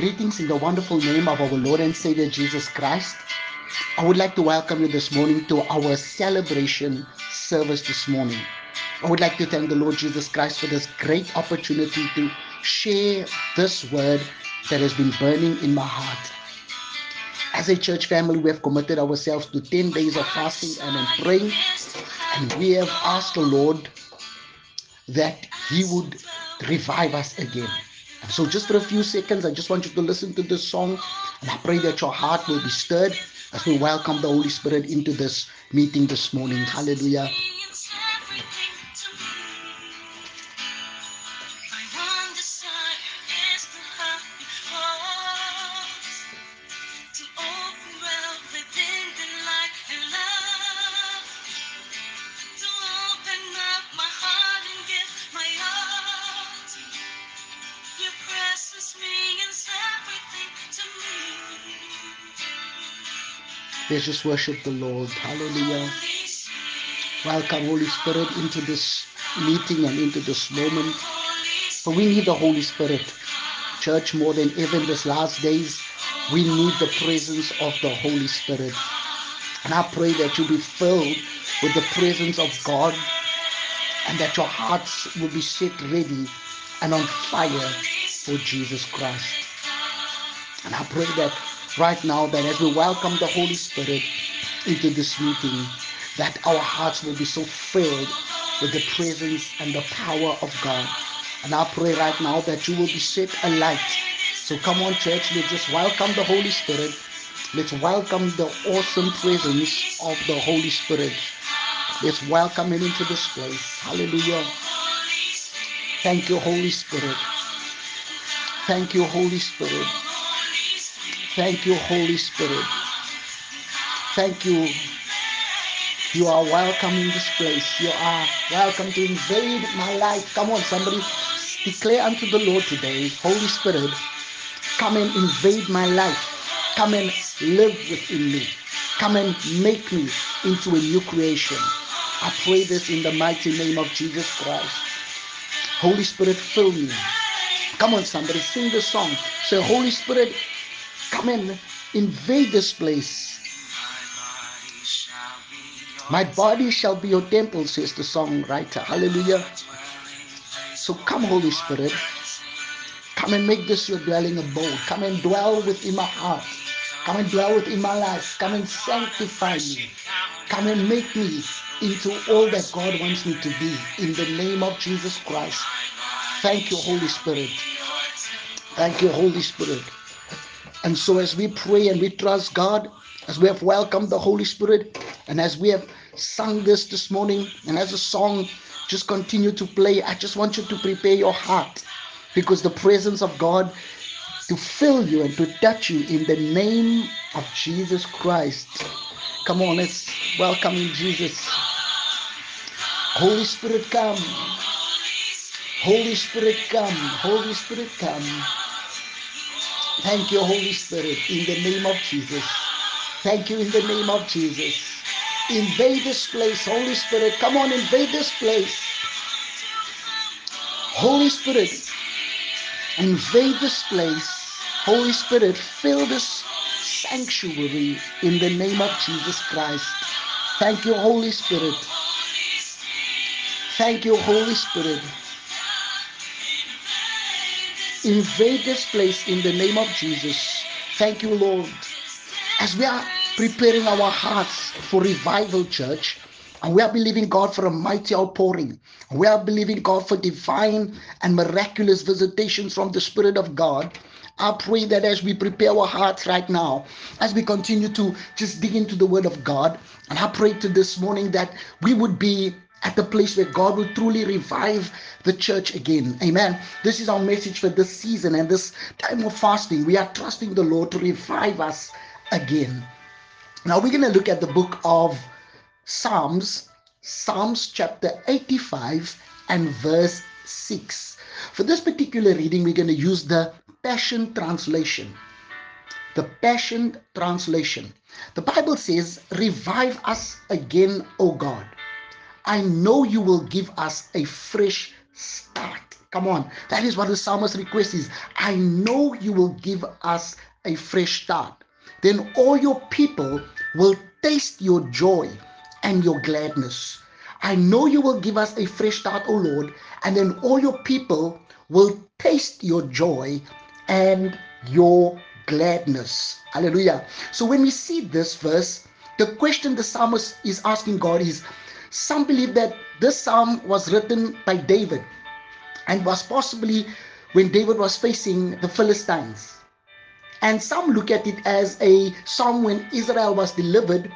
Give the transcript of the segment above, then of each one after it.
Greetings in the wonderful name of our Lord and Savior Jesus Christ. I would like to welcome you this morning to our celebration service this morning. I would like to thank the Lord Jesus Christ for this great opportunity to share this word that has been burning in my heart. As a church family, we have committed ourselves to 10 days of fasting and praying, and we have asked the Lord that He would revive us again. So, just for a few seconds, I just want you to listen to this song, and I pray that your heart will be stirred as we welcome the Holy Spirit into this meeting this morning. Hallelujah. Let's just worship the Lord. Hallelujah. Welcome, Holy Spirit, into this meeting and into this moment. For we need the Holy Spirit. Church, more than ever in these last days, we need the presence of the Holy Spirit. And I pray that you be filled with the presence of God and that your hearts will be set ready and on fire for Jesus Christ. And I pray that right now that as we welcome the Holy Spirit into this meeting, that our hearts will be so filled with the presence and the power of God. And I pray right now that you will be set alight. So come on, church, let's just welcome the Holy Spirit. Let's welcome the awesome presence of the Holy Spirit. Let's welcome him into this place. Hallelujah. Thank you, Holy Spirit. Thank you, Holy Spirit. Thank you, Holy Spirit. Thank you. You are welcome in this place. You are welcome to invade my life. Come on, somebody declare unto the Lord today, Holy Spirit, come and invade my life. Come and live within me. Come and make me into a new creation. I pray this in the mighty name of Jesus Christ. Holy Spirit, fill me. Come on, somebody, sing the song. Say, Holy Spirit, Come and invade this place. My body shall be your temple, says the songwriter. Hallelujah. So come, Holy Spirit. Come and make this your dwelling abode. Come and dwell within my heart. Come and dwell within my life. Come and sanctify me. Come and make me into all that God wants me to be. In the name of Jesus Christ. Thank you, Holy Spirit. Thank you, Holy Spirit. And so, as we pray and we trust God, as we have welcomed the Holy Spirit, and as we have sung this this morning, and as the song just continue to play, I just want you to prepare your heart because the presence of God to fill you and to touch you in the name of Jesus Christ. Come on, let's welcome in Jesus. Holy Spirit, come. Holy Spirit, come. Holy Spirit, come. Thank you, Holy Spirit, in the name of Jesus. Thank you in the name of Jesus. Invade this place, Holy Spirit. Come on, invade this place. Holy Spirit, invade this place. Holy Spirit, fill this sanctuary in the name of Jesus Christ. Thank you, Holy Spirit. Thank you, Holy Spirit. Invade this place in the name of Jesus. Thank you, Lord. As we are preparing our hearts for revival, church, and we are believing God for a mighty outpouring. We are believing God for divine and miraculous visitations from the Spirit of God. I pray that as we prepare our hearts right now, as we continue to just dig into the Word of God, and I pray to this morning that we would be at the place where God will truly revive the church again. Amen. This is our message for this season and this time of fasting. We are trusting the Lord to revive us again. Now we're going to look at the book of Psalms, Psalms chapter 85 and verse 6. For this particular reading, we're going to use the Passion Translation. The Passion Translation. The Bible says, Revive us again, O God I know you will give us a fresh start. Come on. That is what the psalmist request is. I know you will give us a fresh start. Then all your people will taste your joy and your gladness. I know you will give us a fresh start, O Lord, and then all your people will taste your joy and your gladness. Hallelujah. So when we see this verse, the question the psalmist is asking God is some believe that this psalm was written by David and was possibly when David was facing the Philistines. And some look at it as a psalm when Israel was delivered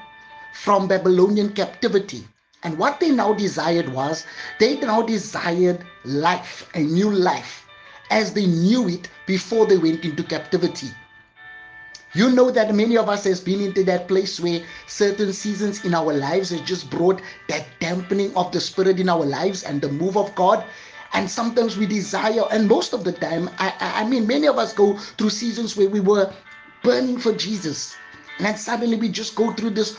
from Babylonian captivity. And what they now desired was they now desired life, a new life, as they knew it before they went into captivity. You know that many of us has been into that place where certain seasons in our lives has just brought that dampening of the spirit in our lives and the move of God. And sometimes we desire, and most of the time, I, I mean, many of us go through seasons where we were burning for Jesus. And then suddenly we just go through this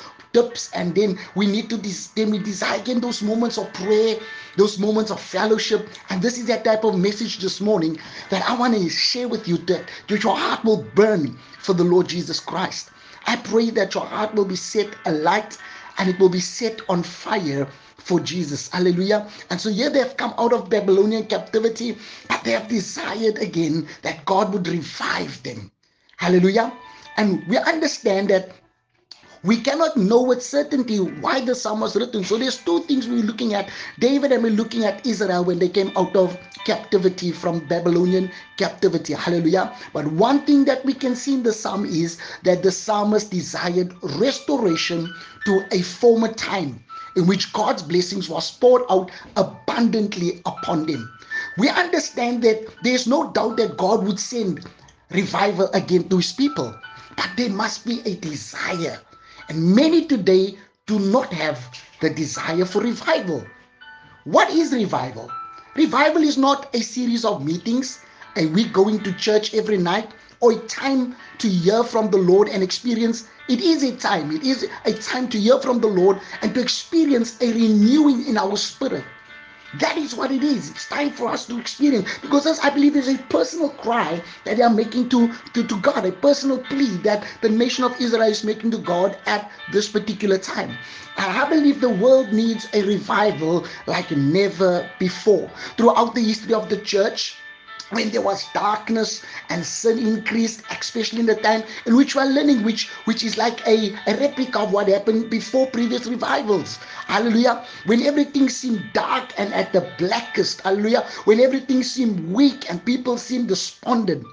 and then we need to des- then we desire again those moments of prayer those moments of fellowship and this is that type of message this morning that i want to share with you that, that your heart will burn for the lord jesus christ i pray that your heart will be set alight and it will be set on fire for Jesus. Hallelujah. And so here they have come out of Babylonian captivity, but they have desired again that God would revive them. Hallelujah. And we understand that we cannot know with certainty why the psalm was written. So there's two things we're looking at. David and we're looking at Israel when they came out of captivity from Babylonian captivity. Hallelujah. But one thing that we can see in the psalm is that the psalmist desired restoration to a former time in which God's blessings was poured out abundantly upon them. We understand that there's no doubt that God would send revival again to his people, but there must be a desire and many today do not have the desire for revival. What is revival? Revival is not a series of meetings, a week going to church every night, or a time to hear from the Lord and experience. It is a time, it is a time to hear from the Lord and to experience a renewing in our spirit. That is what it is. It's time for us to experience because as I believe there's a personal cry that they are making to, to, to God, a personal plea that the nation of Israel is making to God at this particular time. I believe the world needs a revival like never before. Throughout the history of the church, when there was darkness and sin increased, especially in the time in which we are learning, which which is like a, a replica of what happened before previous revivals. Hallelujah. When everything seemed dark and at the blackest, hallelujah. When everything seemed weak and people seemed despondent,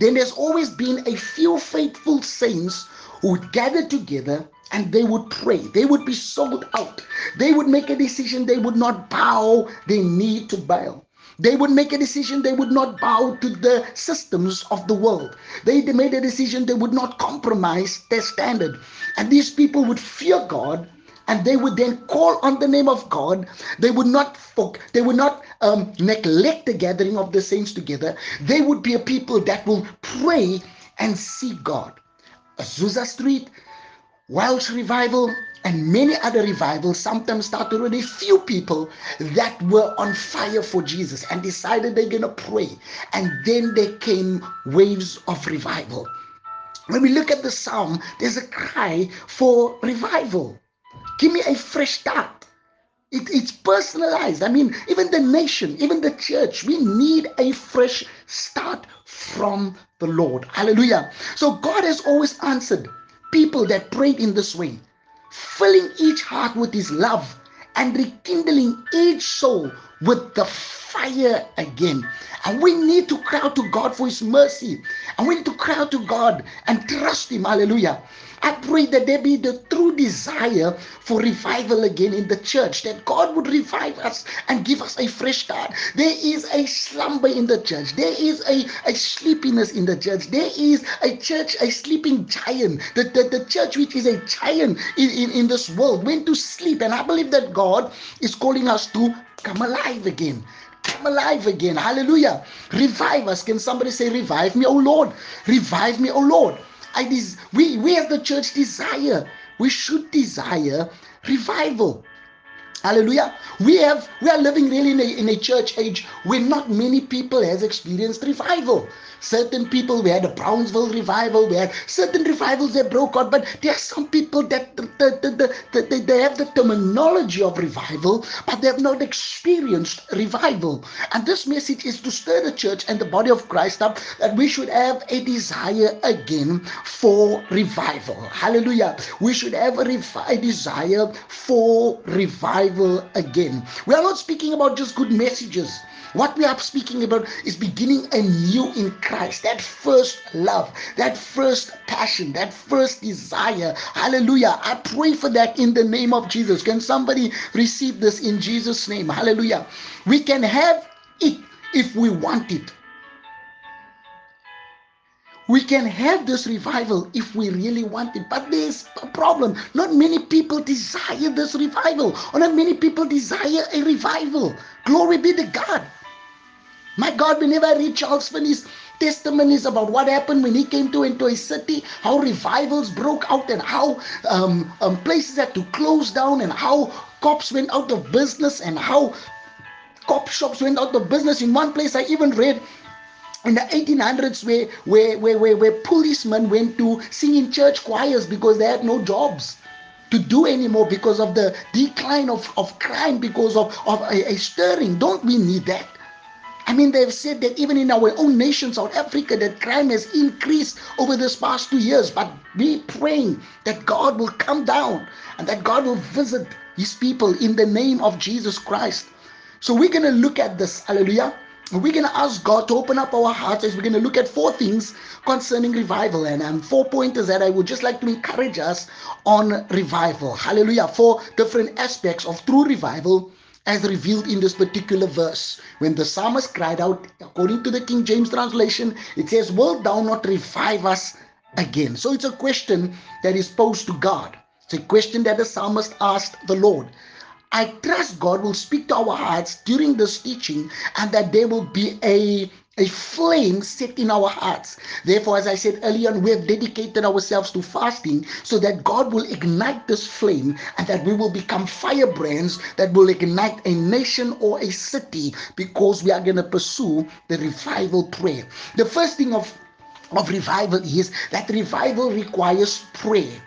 then there's always been a few faithful saints who would gather together and they would pray. They would be sold out. They would make a decision. They would not bow their knee to Baal. They would make a decision they would not bow to the systems of the world. They made a decision they would not compromise their standard. And these people would fear God and they would then call on the name of God. They would not they would not um, neglect the gathering of the saints together. They would be a people that will pray and seek God. Azusa Street, Welsh Revival, and many other revivals sometimes started with a few people that were on fire for Jesus and decided they're going to pray. And then there came waves of revival. When we look at the psalm, there's a cry for revival. Give me a fresh start. It, it's personalized. I mean, even the nation, even the church, we need a fresh start from the Lord. Hallelujah. So God has always answered people that prayed in this way filling each heart with his love and rekindling each soul with the fire again. And we need to cry out to God for his mercy. And we need to cry out to God and trust him. Hallelujah. I pray that there be the true desire for revival again in the church, that God would revive us and give us a fresh start. There is a slumber in the church, there is a, a sleepiness in the church, there is a church, a sleeping giant. The, the, the church, which is a giant in, in, in this world, went to sleep. And I believe that God is calling us to come alive again come alive again. Hallelujah. Revive us. Can somebody say, Revive me, oh Lord? Revive me, oh Lord. I des- we, we as the church desire, we should desire revival. Hallelujah. We have we are living really in a, in a church age where not many people has experienced revival. Certain people, we had a Brownsville revival, we had certain revivals that broke out, but there are some people that the, the, the, the, they have the terminology of revival, but they have not experienced revival. And this message is to stir the church and the body of Christ up that we should have a desire again for revival. Hallelujah. We should have a, a desire for revival again. We are not speaking about just good messages. What we are speaking about is beginning anew in Christ. That first love, that first passion, that first desire. Hallelujah. I pray for that in the name of Jesus. Can somebody receive this in Jesus' name? Hallelujah. We can have it if we want it. We can have this revival if we really want it, but there's a problem. Not many people desire this revival, or not many people desire a revival. Glory be to God. My God, whenever I read Charles Finney's testimonies about what happened when he came to into a city, how revivals broke out, and how um, um, places had to close down, and how cops went out of business, and how cop shops went out of business. In one place, I even read in the 1800s where, where, where, where, where policemen went to sing in church choirs because they had no jobs to do anymore because of the decline of, of crime because of, of a, a stirring. Don't we need that? I mean, they've said that even in our own nation, South Africa, that crime has increased over this past two years. But we praying that God will come down and that God will visit his people in the name of Jesus Christ. So we're going to look at this. Hallelujah. We're going to ask God to open up our hearts as we're going to look at four things concerning revival and um, four pointers that I would just like to encourage us on revival. Hallelujah. Four different aspects of true revival as revealed in this particular verse. When the psalmist cried out, according to the King James translation, it says, Will thou not revive us again? So it's a question that is posed to God. It's a question that the psalmist asked the Lord. I trust God will speak to our hearts during this teaching and that there will be a a flame set in our hearts. Therefore, as I said earlier we have dedicated ourselves to fasting so that God will ignite this flame and that we will become firebrands that will ignite a nation or a city because we are going to pursue the revival prayer. The first thing of, of revival is that revival requires prayer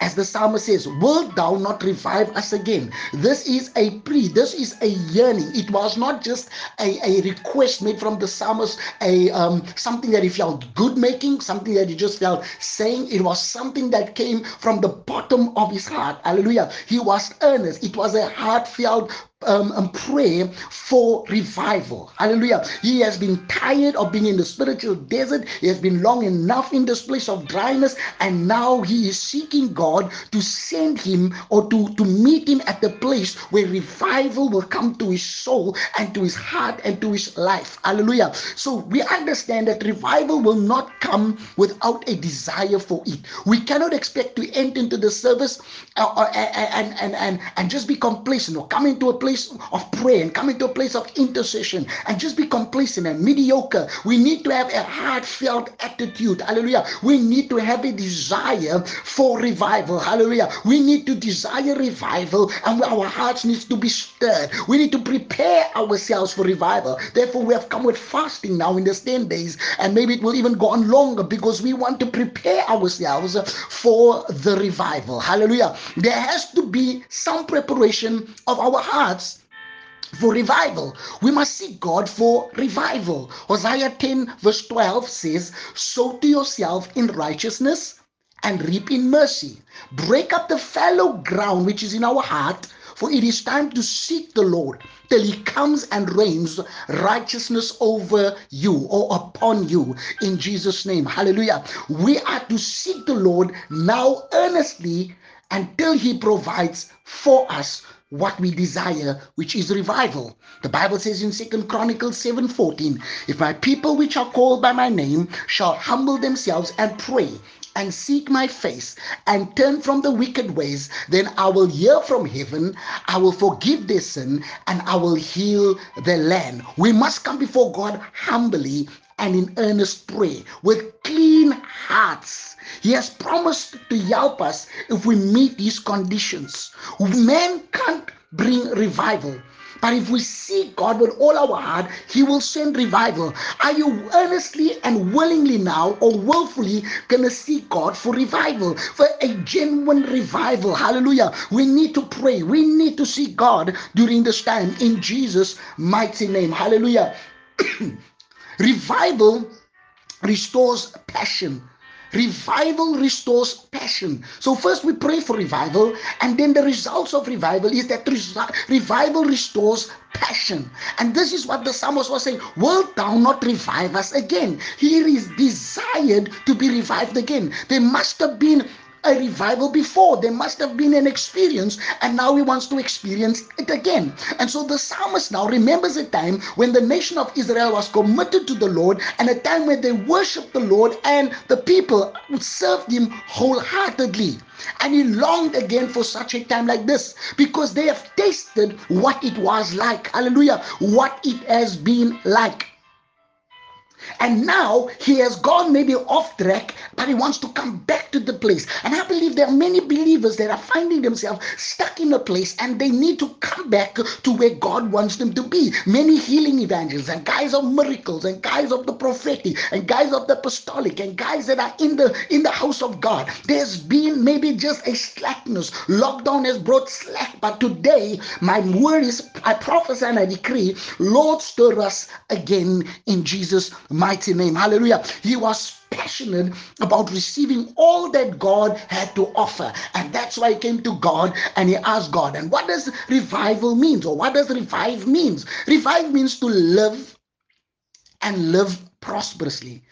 as the psalmist says, Wilt thou not revive us again? This is a plea, this is a yearning. It was not just a, a request made from the psalmist, a um, something that he felt good making, something that he just felt saying. It was something that came from the bottom of his heart. Hallelujah. He was earnest. It was a heartfelt um, and pray for revival. Hallelujah. He has been tired of being in the spiritual desert. He has been long enough in this place of dryness, and now he is seeking God to send him or to, to meet him at the place where revival will come to his soul and to his heart and to his life. Hallelujah. So we understand that revival will not come without a desire for it. We cannot expect to enter into the service uh, uh, and, and, and, and just be complacent or come into a place place of prayer and come into a place of intercession and just be complacent and mediocre. We need to have a heartfelt attitude. Hallelujah. We need to have a desire for revival. Hallelujah. We need to desire revival and our hearts needs to be stirred. We need to prepare ourselves for revival. Therefore, we have come with fasting now in the 10 days and maybe it will even go on longer because we want to prepare ourselves for the revival. Hallelujah. There has to be some preparation of our hearts for revival. We must seek God for revival. Hosea 10, verse 12 says, Sow to yourself in righteousness and reap in mercy. Break up the fallow ground which is in our heart, for it is time to seek the Lord till he comes and reigns righteousness over you or upon you in Jesus' name. Hallelujah. We are to seek the Lord now earnestly until he provides for us what we desire, which is revival. The Bible says in Second Chronicles 7:14, if my people which are called by my name shall humble themselves and pray and seek my face and turn from the wicked ways, then I will hear from heaven, I will forgive their sin, and I will heal the land. We must come before God humbly and in earnest prayer with clean hearts. He has promised to help us if we meet these conditions. Man can't bring revival. But if we seek God with all our heart, He will send revival. Are you earnestly and willingly now or willfully going to seek God for revival, for a genuine revival? Hallelujah. We need to pray. We need to seek God during this time in Jesus' mighty name. Hallelujah. revival restores passion Revival restores passion. So, first we pray for revival, and then the results of revival is that revival restores passion. And this is what the psalmist was saying Wilt thou not revive us again? He is desired to be revived again. There must have been a revival before. There must have been an experience, and now he wants to experience it again. And so the psalmist now remembers a time when the nation of Israel was committed to the Lord, and a time when they worshiped the Lord, and the people served him wholeheartedly. And he longed again for such a time like this because they have tasted what it was like. Hallelujah. What it has been like. And now he has gone maybe off track, but he wants to come back to the place. And I believe there are many believers that are finding themselves stuck in a place and they need to come back to where God wants them to be. Many healing evangelists and guys of miracles and guys of the prophetic and guys of the apostolic and guys that are in the in the house of God. There's been maybe just a slackness. Lockdown has brought slack, but today my word is I prophesy and I decree, Lord, stir us again in Jesus' mighty name. Hallelujah. He was passionate about receiving all that God had to offer. And that's why he came to God and he asked God. And what does revival mean? Or what does revive means? Revive means to live and live prosperously,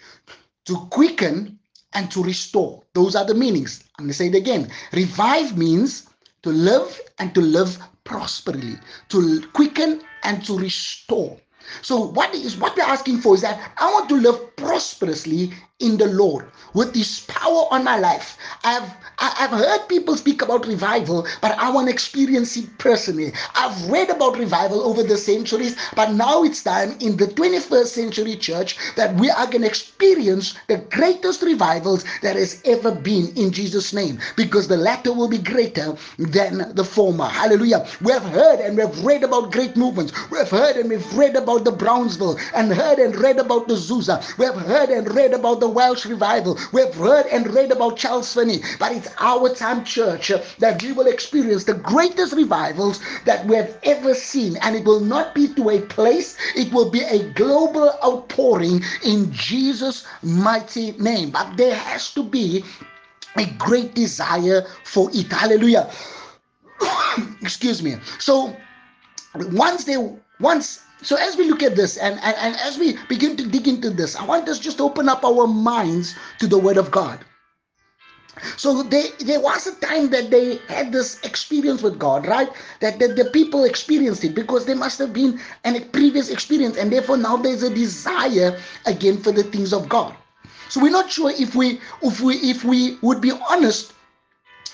to quicken and to restore. Those are the meanings. I'm going to say it again. Revive means to live and to live prosperously, to quicken and to restore. So what is what we're asking for is that I want to live prosperously in the Lord with this power on my life. I've I've heard people speak about revival, but I want to experience it personally. I've read about revival over the centuries, but now it's time in the 21st century church that we are going to experience the greatest revivals that has ever been in Jesus' name, because the latter will be greater than the former. Hallelujah. We have heard and we have read about great movements. We have heard and we've read about the Brownsville and heard and read about the Azusa. We have heard and read about the Welsh revival. We have heard and read about Charles Finney. But it's our time, church, that we will experience the greatest revivals that we have ever seen. And it will not be to a place, it will be a global outpouring in Jesus' mighty name. But there has to be a great desire for it. Hallelujah. Excuse me. So once they once so as we look at this and, and, and as we begin to dig into this, I want us just to open up our minds to the word of God. So they, there was a time that they had this experience with God, right? That, that the people experienced it because there must have been a previous experience, and therefore now there's a desire again for the things of God. So we're not sure if we if we if we would be honest,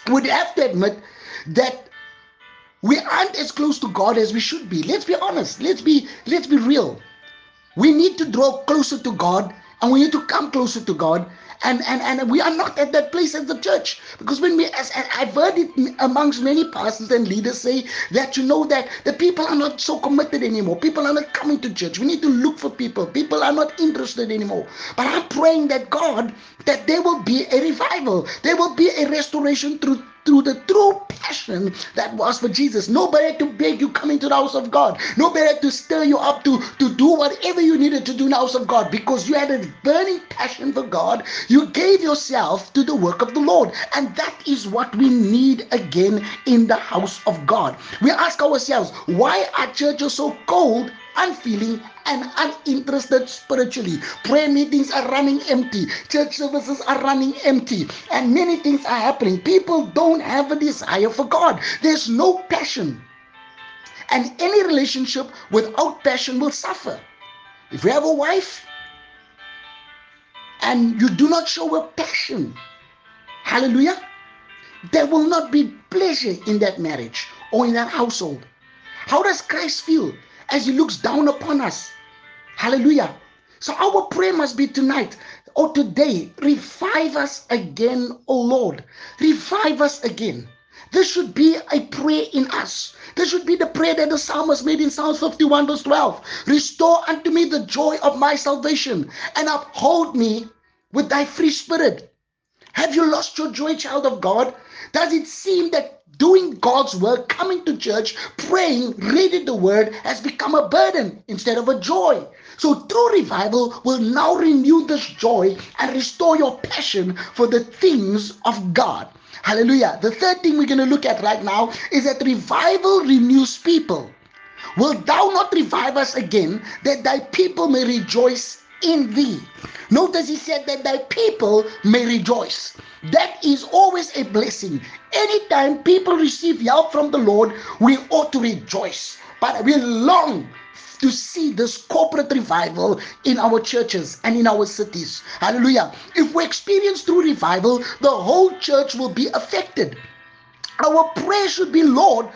would have to admit that we aren't as close to God as we should be. Let's be honest. Let's be let's be real. We need to draw closer to God and we need to come closer to God. And, and, and we are not at that place as the church. Because when we, as, I've heard it amongst many pastors and leaders say that you know that the people are not so committed anymore. People are not coming to church. We need to look for people. People are not interested anymore. But I'm praying that God, that there will be a revival. There will be a restoration through through the true passion that was for Jesus. Nobody to beg you come into the house of God. Nobody to stir you up to, to do whatever you needed to do in the house of God because you had a burning passion for God. You gave yourself to the work of the Lord. And that is what we need again in the house of God. We ask ourselves, why are churches so cold unfeeling and uninterested spiritually. Prayer meetings are running empty, church services are running empty, and many things are happening. People don't have a desire for God, there's no passion. And any relationship without passion will suffer. If you have a wife and you do not show a passion, hallelujah, there will not be pleasure in that marriage or in that household. How does Christ feel as he looks down upon us. Hallelujah. So our prayer must be tonight or today revive us again, oh Lord. Revive us again. This should be a prayer in us. This should be the prayer that the psalmist made in Psalms 51, verse 12. Restore unto me the joy of my salvation and uphold me with thy free spirit. Have you lost your joy, child of God? Does it seem that doing God's work, coming to church, praying, reading the word has become a burden instead of a joy? So, true revival will now renew this joy and restore your passion for the things of God. Hallelujah. The third thing we're going to look at right now is that revival renews people. Will thou not revive us again, that thy people may rejoice in thee? Notice he said that thy people may rejoice. That is always a blessing. Anytime people receive help from the Lord, we ought to rejoice. But we long to see this corporate revival in our churches and in our cities. Hallelujah. If we experience true revival, the whole church will be affected. Our prayer should be, Lord,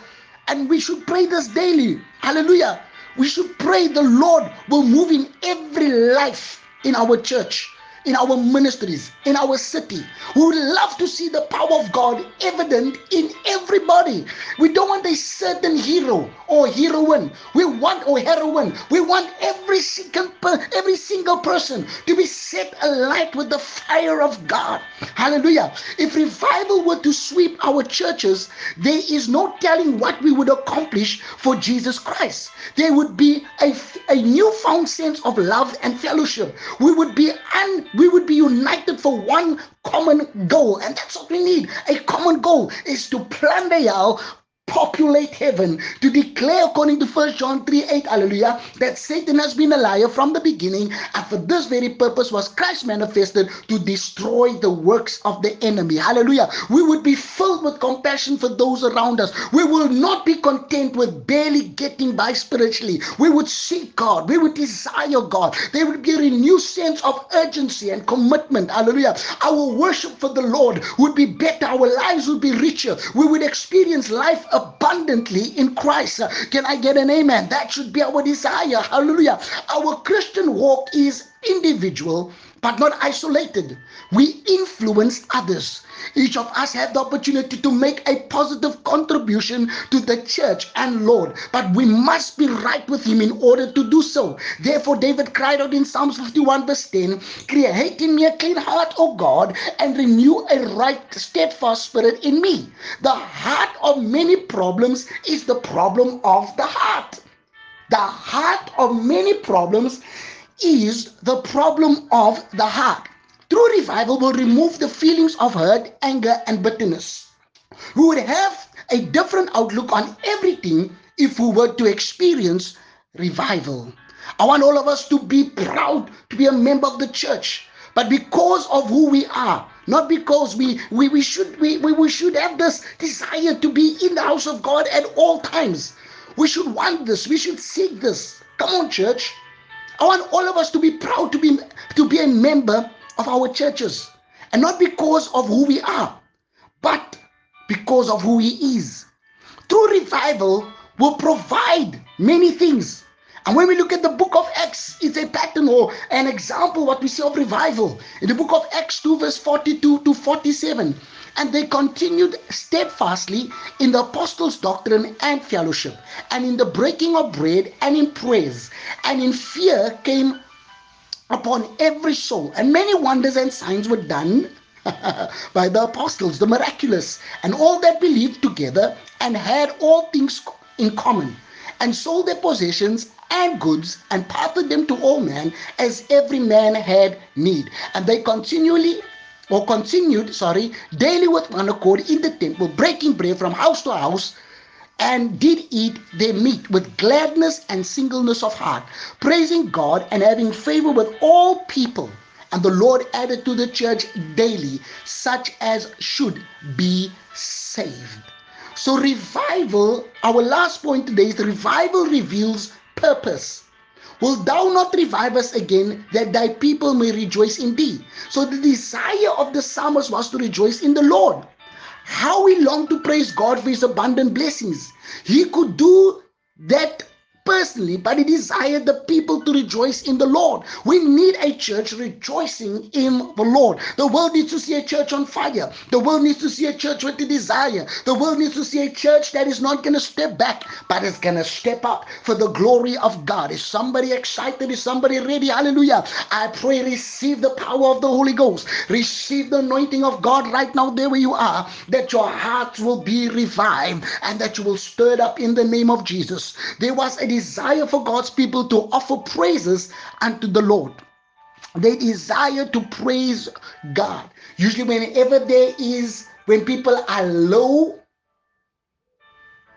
and we should pray this daily. Hallelujah. We should pray the Lord will move in every life in our church in our ministries, in our city. We would love to see the power of God evident in everybody. We don't want a certain hero or heroine. We want or heroine. We want every single every single person to be set alight with the fire of God. Hallelujah. If revival were to sweep our churches, there is no telling what we would accomplish for Jesus Christ. There would be a, a newfound sense of love and fellowship. We would be un, we would be united for one common goal, and that's what we need. A common goal is to plan the hell populate heaven to declare according to 1 john 3 8 hallelujah that satan has been a liar from the beginning and for this very purpose was christ manifested to destroy the works of the enemy. Hallelujah. We would be filled with compassion for those around us. We will not be content with barely getting by spiritually. We would seek god. We would desire god. There would be a renewed sense of urgency and commitment. Hallelujah. Our worship for the lord would be better. Our lives would be richer. We would experience life abundantly in Christ. Can I get an amen? That should be our desire. Hallelujah. Our Christian walk is individual but not isolated. We influence others. Each of us have the opportunity to make a positive contribution to the church and Lord, but we must be right with Him in order to do so. Therefore, David cried out in Psalms 51, verse 10 Create in me a clean heart, O God, and renew a right, steadfast spirit in me. The heart of many problems is the problem of the heart. The heart of many problems is the problem of the heart. True revival will remove the feelings of hurt, anger, and bitterness. We would have a different outlook on everything if we were to experience revival. I want all of us to be proud to be a member of the church, but because of who we are, not because we we, we should we, we, we should have this desire to be in the house of God at all times. We should want this, we should seek this. Come on, church. I want all of us to be proud to be to be a member of our churches, and not because of who we are, but because of who He is. True revival will provide many things. And when we look at the book of Acts, it's a pattern or an example what we see of revival. In the book of Acts 2, verse 42 to 47, and they continued steadfastly in the apostles' doctrine and fellowship, and in the breaking of bread and in prayers, and in fear came upon every soul, and many wonders and signs were done by the apostles, the miraculous, and all that believed together and had all things in common, and sold their possessions and goods and parted them to all men as every man had need. And they continually or continued, sorry, daily with one accord in the temple, breaking bread from house to house, and did eat their meat with gladness and singleness of heart, praising God and having favor with all people. And the Lord added to the church daily such as should be saved. So, revival, our last point today is revival reveals purpose. Will thou not revive us again that thy people may rejoice in thee? So the desire of the psalmist was to rejoice in the Lord. How he longed to praise God for his abundant blessings. He could do that personally, but he desired the people to rejoice in the Lord. We need a church rejoicing in the Lord. The world needs to see a church on fire. The world needs to see a church with a desire. The world needs to see a church that is not going to step back, but is going to step up for the glory of God. Is somebody excited? Is somebody ready? Hallelujah. I pray receive the power of the Holy Ghost. Receive the anointing of God right now, there where you are, that your hearts will be revived and that you will stir up in the name of Jesus. There was a desire for God's people to offer praises unto the Lord. They desire to praise God. Usually, whenever there is, when people are low,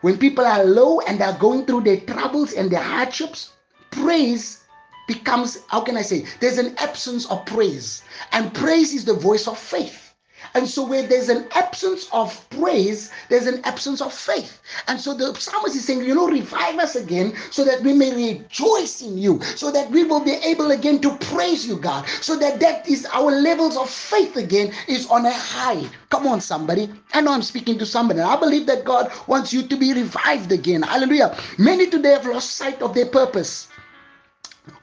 when people are low and are going through their troubles and their hardships, praise becomes, how can I say, there's an absence of praise. And praise is the voice of faith. And so, where there's an absence of praise, there's an absence of faith. And so, the psalmist is saying, You know, revive us again so that we may rejoice in you, so that we will be able again to praise you, God, so that that is our levels of faith again is on a high. Come on, somebody. I know I'm speaking to somebody. I believe that God wants you to be revived again. Hallelujah. Many today have lost sight of their purpose.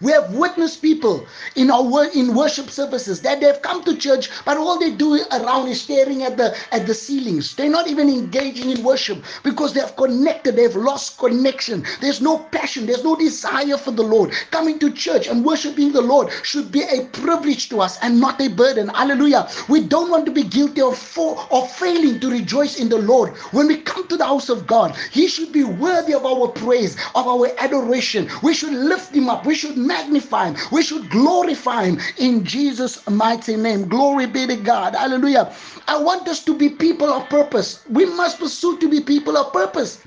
We have witnessed people in our in worship services that they've come to church, but all they do around is staring at the at the ceilings. They're not even engaging in worship because they have connected, they've lost connection. There's no passion, there's no desire for the Lord. Coming to church and worshiping the Lord should be a privilege to us and not a burden. Hallelujah. We don't want to be guilty of for, of failing to rejoice in the Lord. When we come to the house of God, He should be worthy of our praise, of our adoration. We should lift Him up. We should should magnify him. We should glorify him in Jesus' mighty name. Glory be to God. Hallelujah. I want us to be people of purpose. We must pursue to be people of purpose.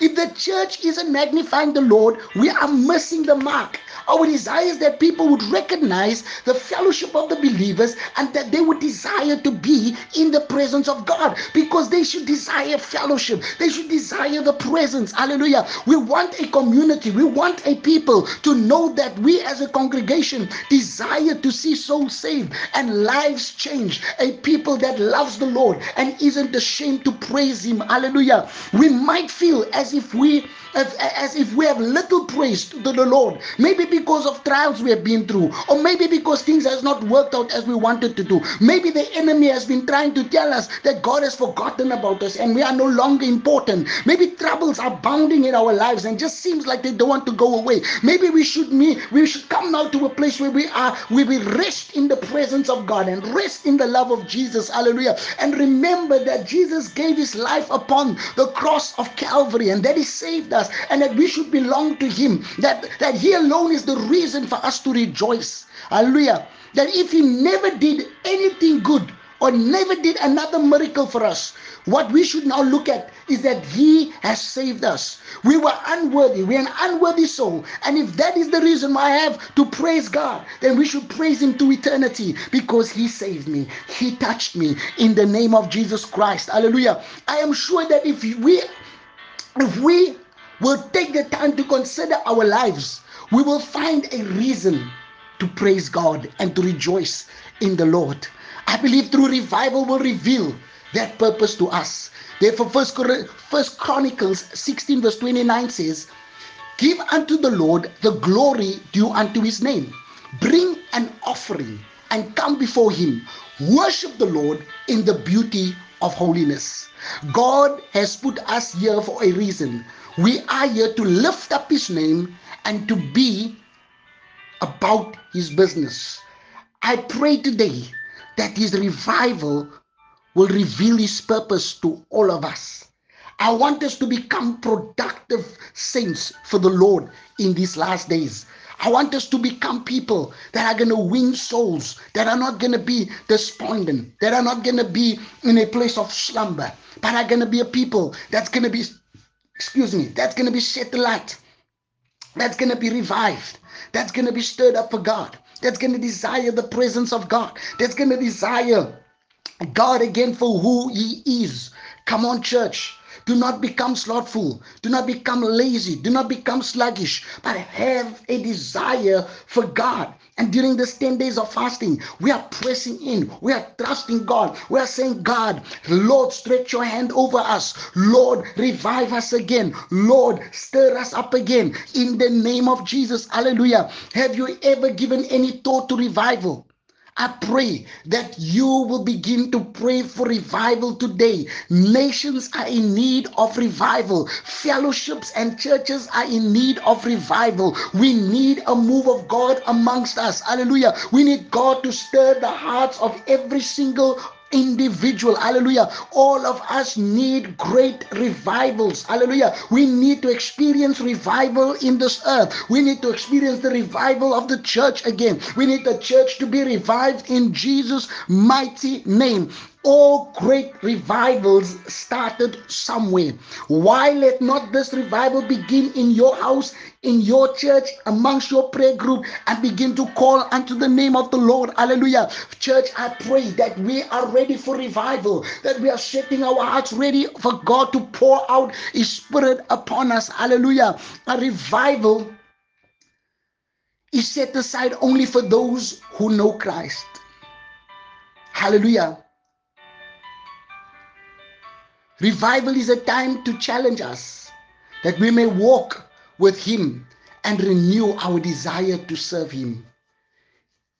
If the church isn't magnifying the Lord, we are missing the mark. Our desire is that people would recognize the fellowship of the believers and that they would desire to be in the presence of God because they should desire fellowship. They should desire the presence. Hallelujah. We want a community. We want a people to know that we as a congregation desire to see souls saved and lives changed. A people that loves the Lord and isn't ashamed to praise Him. Hallelujah. We might feel as if we as, as if we have little praise to the Lord. Maybe because of trials we have been through, or maybe because things has not worked out as we wanted to do. Maybe the enemy has been trying to tell us that God has forgotten about us and we are no longer important. Maybe troubles are bounding in our lives and just seems like they don't want to go away. Maybe we should me we should come now to a place where we are we will rest in the presence of God and rest in the love of Jesus. Hallelujah. And remember that Jesus gave his life upon the cross of Calvary and that he saved us and that we should belong to him. That that he alone is the reason for us to rejoice. Hallelujah. That if he never did anything good or never did another miracle for us, what we should now look at is that He has saved us. We were unworthy, we're an unworthy soul. And if that is the reason why I have to praise God, then we should praise Him to eternity because He saved me, He touched me in the name of Jesus Christ. Hallelujah. I am sure that if we if we will take the time to consider our lives, we will find a reason to praise God and to rejoice in the Lord. I believe through revival will reveal that purpose to us. Therefore, First, First Chronicles 16, verse 29 says, Give unto the Lord the glory due unto his name. Bring an offering and come before him. Worship the Lord in the beauty of holiness. God has put us here for a reason. We are here to lift up his name and to be about his business. I pray today that his revival will reveal his purpose to all of us. I want us to become productive saints for the Lord in these last days. I want us to become people that are going to win souls, that are not going to be despondent, that are not going to be in a place of slumber, but are going to be a people that's going to be, excuse me, that's going to be set light, that's going to be revived, that's going to be stirred up for God, that's going to desire the presence of God, that's going to desire God again for who He is. Come on, church. Do not become slothful. Do not become lazy. Do not become sluggish, but have a desire for God And during this 10 days of fasting, we are pressing in. We are trusting God. We are saying, God, Lord, stretch your hand over us. Lord, revive us again. Lord, stir us up again in the name of Jesus. Hallelujah. Have you ever given any thought to revival? I pray that you will begin to pray for revival today. Nations are in need of revival. Fellowships and churches are in need of revival. We need a move of God amongst us. Hallelujah. We need God to stir the hearts of every single individual. Hallelujah. All of us need great revivals. Hallelujah. We need to experience revival in this earth. We need to experience the revival of the church again. We need the church to be revived in Jesus' mighty name all great revivals started somewhere. Why let not this revival begin in your house, in your church, amongst your prayer group, and begin to call unto the name of the Lord? Hallelujah. Church, I pray that we are ready for revival, that we are setting our hearts ready for God to pour out His Spirit upon us. Hallelujah. A revival is set aside only for those who know Christ. Hallelujah. Revival is a time to challenge us that we may walk with Him and renew our desire to serve Him.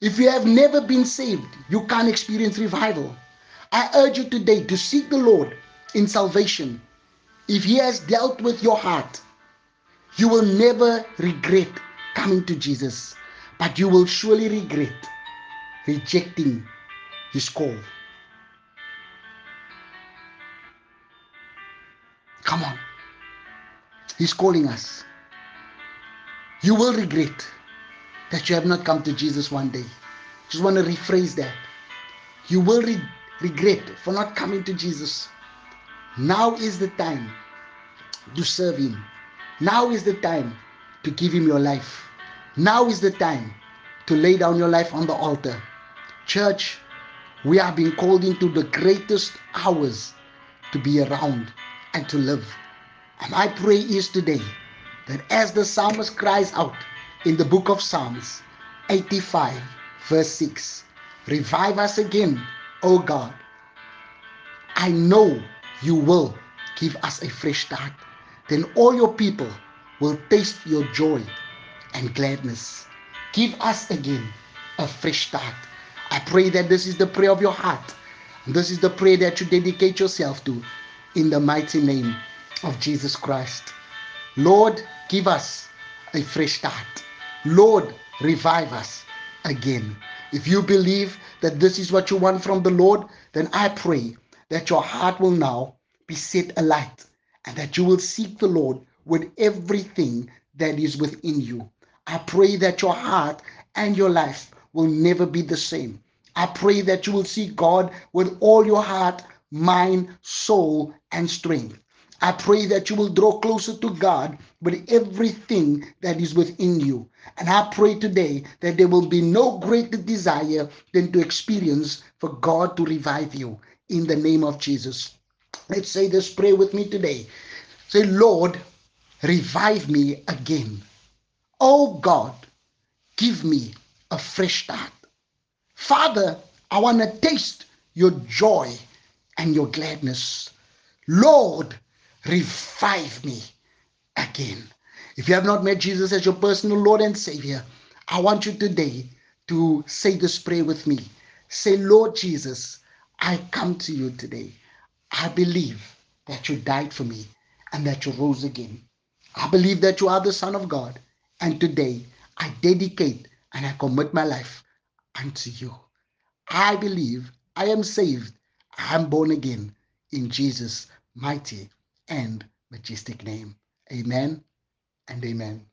If you have never been saved, you can't experience revival. I urge you today to seek the Lord in salvation. If He has dealt with your heart, you will never regret coming to Jesus, but you will surely regret rejecting His call. Come on. He's calling us. You will regret that you have not come to Jesus one day. Just want to rephrase that. You will re- regret for not coming to Jesus. Now is the time to serve Him. Now is the time to give Him your life. Now is the time to lay down your life on the altar. Church, we are being called into the greatest hours to be around and to live. And I pray is today that as the psalmist cries out in the book of Psalms 85, verse 6, revive us again, O God. I know you will give us a fresh start. Then all your people will taste your joy and gladness. Give us again a fresh start. I pray that this is the prayer of your heart. And this is the prayer that you dedicate yourself to in the mighty name of Jesus Christ. Lord, give us a fresh start. Lord, revive us again. If you believe that this is what you want from the Lord, then I pray that your heart will now be set alight and that you will seek the Lord with everything that is within you. I pray that your heart and your life will never be the same. I pray that you will seek God with all your heart, mind, soul, and strength. I pray that you will draw closer to God with everything that is within you. And I pray today that there will be no greater desire than to experience for God to revive you in the name of Jesus. Let's say this prayer with me today. Say, Lord, revive me again. Oh God, give me a fresh start. Father, I want to taste your joy and your gladness. Lord, revive me again. If you have not met Jesus as your personal Lord and Savior, I want you today to say this prayer with me. Say, Lord Jesus, I come to you today. I believe that you died for me and that you rose again. I believe that you are the Son of God. And today I dedicate and I commit my life unto you. I believe I am saved. I am born again in Jesus' mighty and majestic name. Amen and amen.